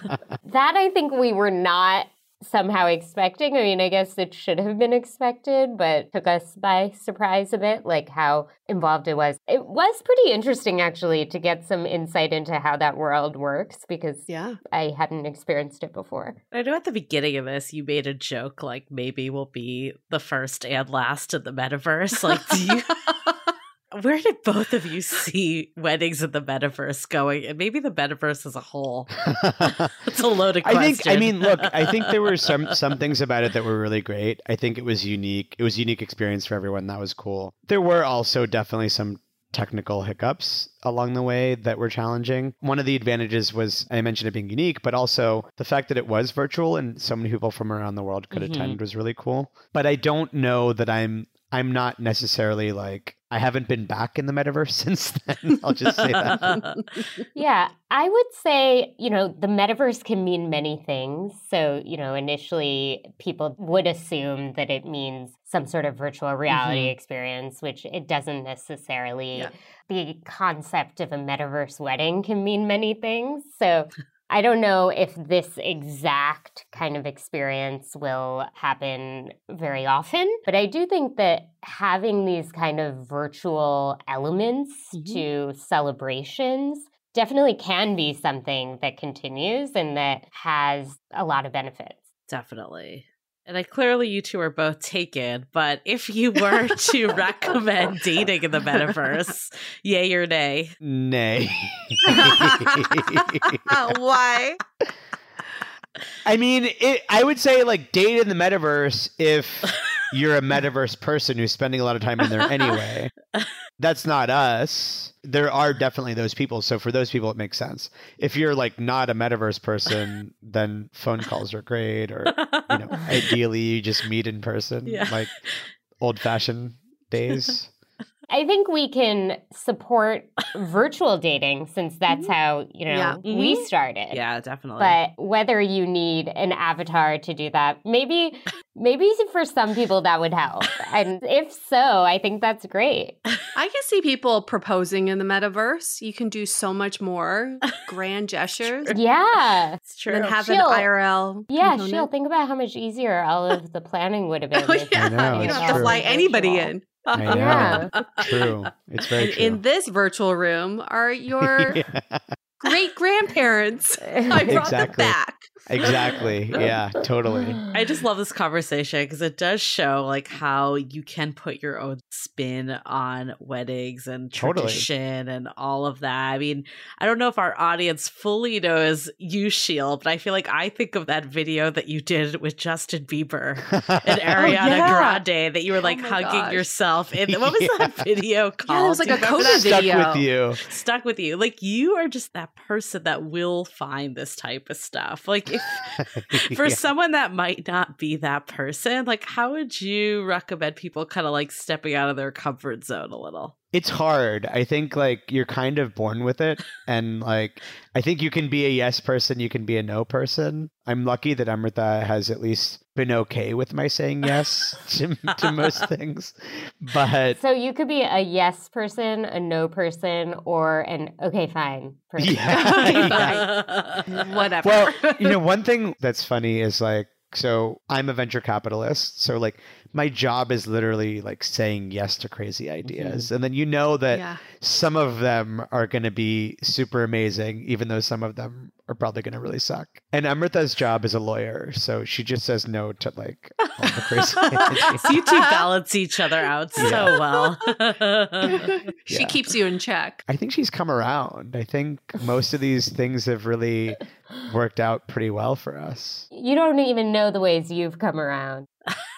uh, that I think we were not somehow expecting. I mean, I guess it should have been expected, but took us by surprise a bit, like how involved it was. It was pretty interesting, actually, to get some insight into how that world works because Yeah. I hadn't experienced it before. I know at the beginning of this, you made a joke like maybe we'll be the first and last in the metaverse. Like, do you? Where did both of you see weddings in the metaverse going, and maybe the metaverse as a whole? It's a loaded I think. I mean, look. I think there were some some things about it that were really great. I think it was unique. It was a unique experience for everyone. That was cool. There were also definitely some technical hiccups along the way that were challenging. One of the advantages was I mentioned it being unique, but also the fact that it was virtual and so many people from around the world could Mhm. attend was really cool. But I don't know that I'm I'm not necessarily like I haven't been back in the metaverse since then. I'll just say that. Yeah, I would say, you know, the metaverse can mean many things. So, you know, initially people would assume that it means some sort of virtual reality Mhm. experience, which it doesn't necessarily. Yeah. The concept of a metaverse wedding can mean many things. So, I don't know if this exact kind of experience will happen very often, but I do think that having these kind of virtual elements Mhm. to celebrations definitely can be something that continues and that has a lot of benefits. Definitely. And I clearly you two are both taken, but if you were to recommend dating in the metaverse, yay or nay? Nay. Why? I mean, it, I would say like date in the metaverse if you're a metaverse person who's spending a lot of time in there anyway. That's not us. There are definitely those people. So for those people, it makes sense. If you're like not a metaverse person, then phone calls are great, or you know, ideally you just meet in person, Yeah. like old fashioned days. I think we can support virtual dating since that's how, you know, Yeah. we Mhm. started. yeah, definitely. But whether you need an avatar to do that, maybe maybe for some people that would help. And if so, I think that's great. I can see people proposing in the metaverse. You can do so much more grand gestures Yeah. it's true. than have She'll- an IRL. Yeah, component. she'll think about how much easier all of the planning would have been. Oh, yeah. I know, you don't have to fly anybody Virtual. in. I know. Yeah. True. It's very true. in this virtual room are your Yeah, great grandparents. I brought them back. Exactly. Yeah, totally. I just love this conversation because it does show like how you can put your own spin on weddings and Totally. tradition and all of that. I mean, I don't know if our audience fully knows you, Sheel, but I feel like I think of that video that you did with Justin Bieber and oh, Ariana yeah. Grande that you were oh like my hugging gosh. yourself in. What was that video called? Yeah, it was like a you remember coda? Stuck with you. stuck with you. Like you are just that person that will find this type of stuff. Like if for Yeah. someone that might not be that person, like how would you recommend people kind of like stepping out of their comfort zone a little? It's hard. I think like you're kind of born with it. And like I think you can be a yes person, you can be a no person. I'm lucky that Amruta has at least been okay with my saying yes to, to most things. But So you could be a yes person, a no person, or an okay, fine person. yeah. Whatever. well, you know, one thing that's funny is like, so I'm a venture capitalist. So like my job is literally like saying yes to crazy ideas. Mm-hmm. And then you know that Yeah. some of them are going to be super amazing, even though some of them are probably going to really suck. And Amruta's job is a lawyer, so she just says no to like all the crazy ideas. so you two balance each other out so well. she Yeah. keeps you in check. I think she's come around. I think most of these things have really worked out pretty well for us. You don't even know the ways you've come around.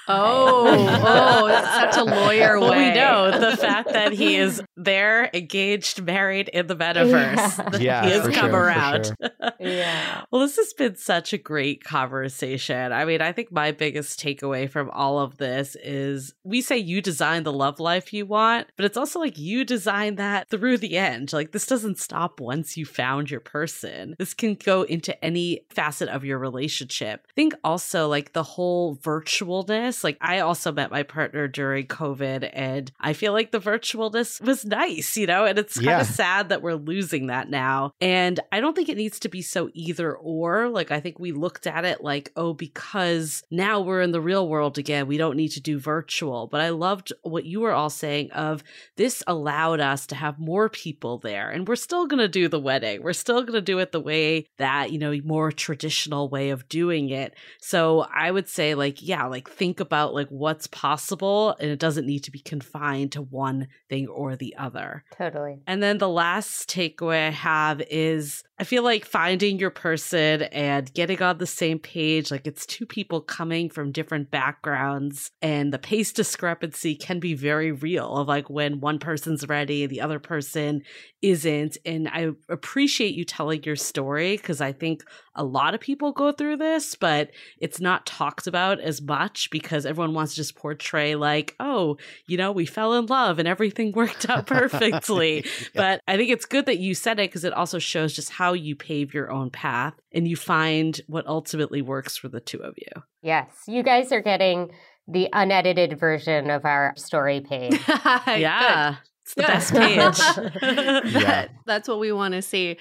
Oh, oh, that's such a lawyer well, way. we know the fact that he is there, engaged, married in the metaverse. Yeah. he has come sure, around. sure. Yeah. Well, this has been such a great conversation. I mean, I think my biggest takeaway from all of this is we say you design the love life you want, but it's also like you design that through the end. Like, this doesn't stop once you found your person. This can go into any facet of your relationship. I think also like the whole virtualness. Like, I also met my partner during COVID, and I feel like the virtualness was nice, you know, and it's kind Yeah. of sad that we're losing that now. And I don't think it needs to be so either or. Like, I think we looked at it like, oh, because now we're in the real world again, we don't need to do virtual. But I loved what you were all saying of this allowed us to have more people there. And we're still going to do the wedding. We're still going to do it the way that, you know, more traditional way of doing it. So I would say, like, yeah, like think about like what's possible and it doesn't need to be confined to one thing or the other. Totally. And then the last takeaway I have is I feel like finding your person and getting on the same page, like it's two people coming from different backgrounds, and the pace discrepancy can be very real of like when one person's ready and the other person isn't. And I appreciate you telling your story because I think a lot of people go through this, but it's not talked about as much because everyone wants to just portray like, oh, you know, we fell in love and everything worked out perfectly. But I think it's good that you said it because it also shows just how you pave your own path and you find what ultimately works for the two of you. Yes. You guys are getting the unedited version of our story page. yeah. It's the Good. best page. Yeah. That's what we want to see.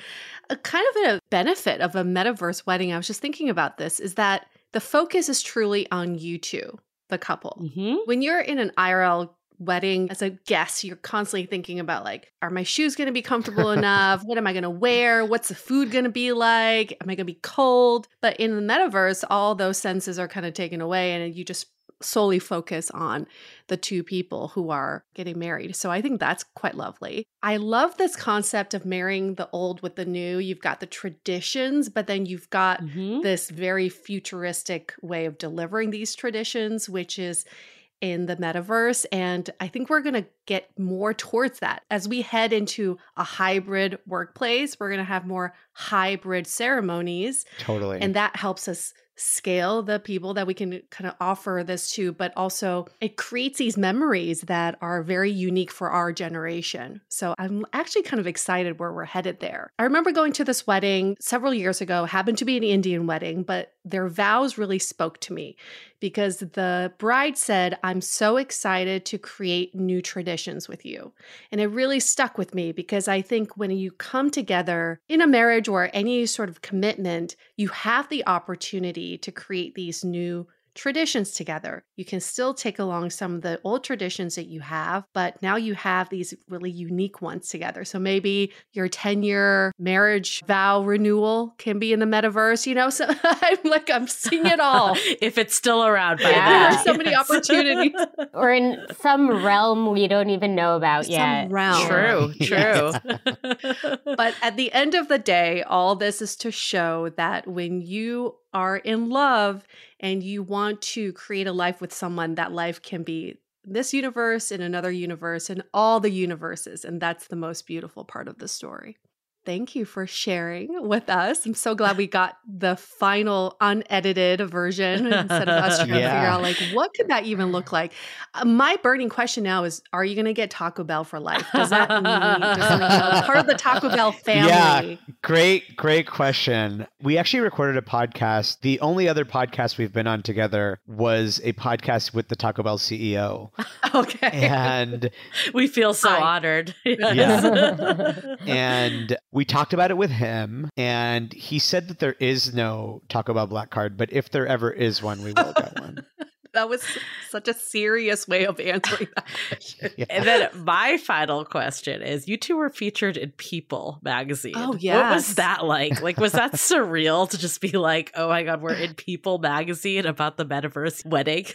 A kind of a benefit of a metaverse wedding, I was just thinking about this, is that the focus is truly on you two, the couple. hmm When you're in an IRL wedding as a guest, you're constantly thinking about like, are my shoes going to be comfortable enough? What am I going to wear? What's the food going to be like? Am I going to be cold? But in the metaverse, all those senses are kind of taken away and you just solely focus on the two people who are getting married. So I think that's quite lovely. I love this concept of marrying the old with the new. You've got the traditions, but then you've got hmm this very futuristic way of delivering these traditions, which is in the metaverse. And I think we're going to get more towards that. As we head into a hybrid workplace, we're going to have more hybrid ceremonies. Totally. And that helps us scale the people that we can kind of offer this to, but also it creates these memories that are very unique for our generation. So I'm actually kind of excited where we're headed there. I remember going to this wedding several years ago, happened to be an Indian wedding, but their vows really spoke to me because the bride said, I'm so excited to create new traditions with you. And it really stuck with me because I think when you come together in a marriage or any sort of commitment, you have the opportunity to create these new traditions together. You can still take along some of the old traditions that you have, but now you have these really unique ones together. So maybe your 10 year marriage vow renewal can be in the metaverse, you know? So I'm like, I'm seeing it all. if it's still around by Yeah. then. There's so many opportunities. or in some realm we don't even know about yet. Some realm. True, true. But at the end of the day, all this is to show that when you are in love and you want to create a life with someone, that life can be this universe in another universe and all the universes. And that's the most beautiful part of the story. Thank you for sharing with us. I'm so glad we got the final unedited version instead of us trying to figure out like what could that even look like. Uh, my burning question now is: Are you going to get Taco Bell for life? Does that mean does that mean you're part of the Taco Bell family? Yeah. Great, great question. We actually recorded a podcast. The only other podcast we've been on together was a podcast with the Taco Bell CEO. Okay. And we feel so Hi. honored. Yeah. and we talked about it with him and he said that there is no Taco Bell black card, but if there ever is one, we will get one. That was such a serious way of answering that question. Yeah. And then my final question is you two were featured in People magazine. Oh, yeah, What yes. was that like? Like, was that surreal to just be like, oh my God, we're in People magazine about the metaverse wedding?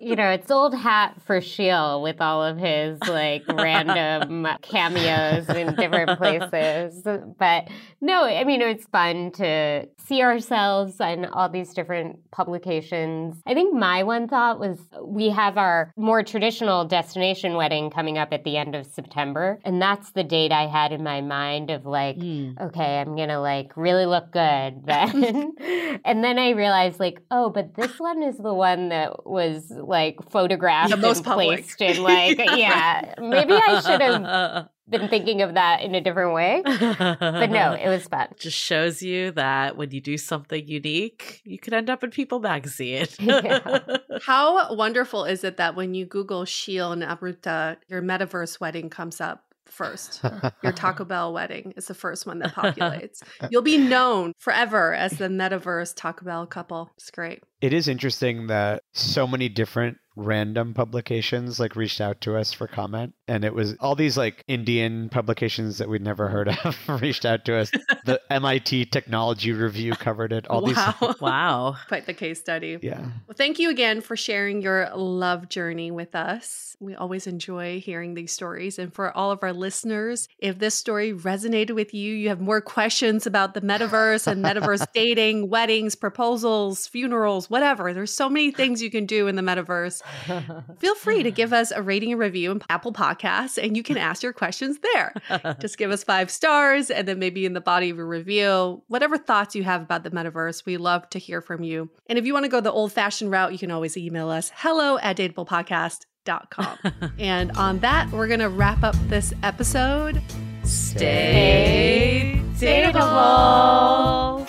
You know, it's old hat for Sheel with all of his like random cameos in different places. But no, I mean, it's fun to see ourselves on all these different publications. I think my one thought was we have our more traditional destination wedding coming up at the end of September. And that's the date I had in my mind of like, hmm. okay, I'm gonna like really look good then. and then I realized like, oh, but this one is the one that was like photographed The most and public. placed in like, yeah, maybe I should have been thinking of that in a different way. But no, it was fun. just shows you that when you do something unique, you can end up in People magazine. Yeah. How wonderful is it that when you Google Sheel and Amruta, your metaverse wedding comes up first? Your Taco Bell wedding is the first one that populates. You'll be known forever as the metaverse Taco Bell couple. It's great. It is interesting that so many different random publications like reached out to us for comment and it was all these like Indian publications that we'd never heard of reached out to us. The MIT Technology Review covered it. All these wow. wow. Quite the case study. Yeah. Well, thank you again for sharing your love journey with us. We always enjoy hearing these stories. And for all of our listeners, if this story resonated with you, you have more questions about the metaverse and metaverse dating, weddings, proposals, funerals, whatever. There's so many things you can do in the metaverse. Feel free to give us a rating and review in Apple Podcasts, and you can ask your questions there. Just give us five stars, and then maybe in the body of your review, whatever thoughts you have about the metaverse, we love to hear from you. And if you want to go the old fashioned route, you can always email us hello at dateablepodcast.com. and on that, we're going to wrap up this episode. Stay dateable.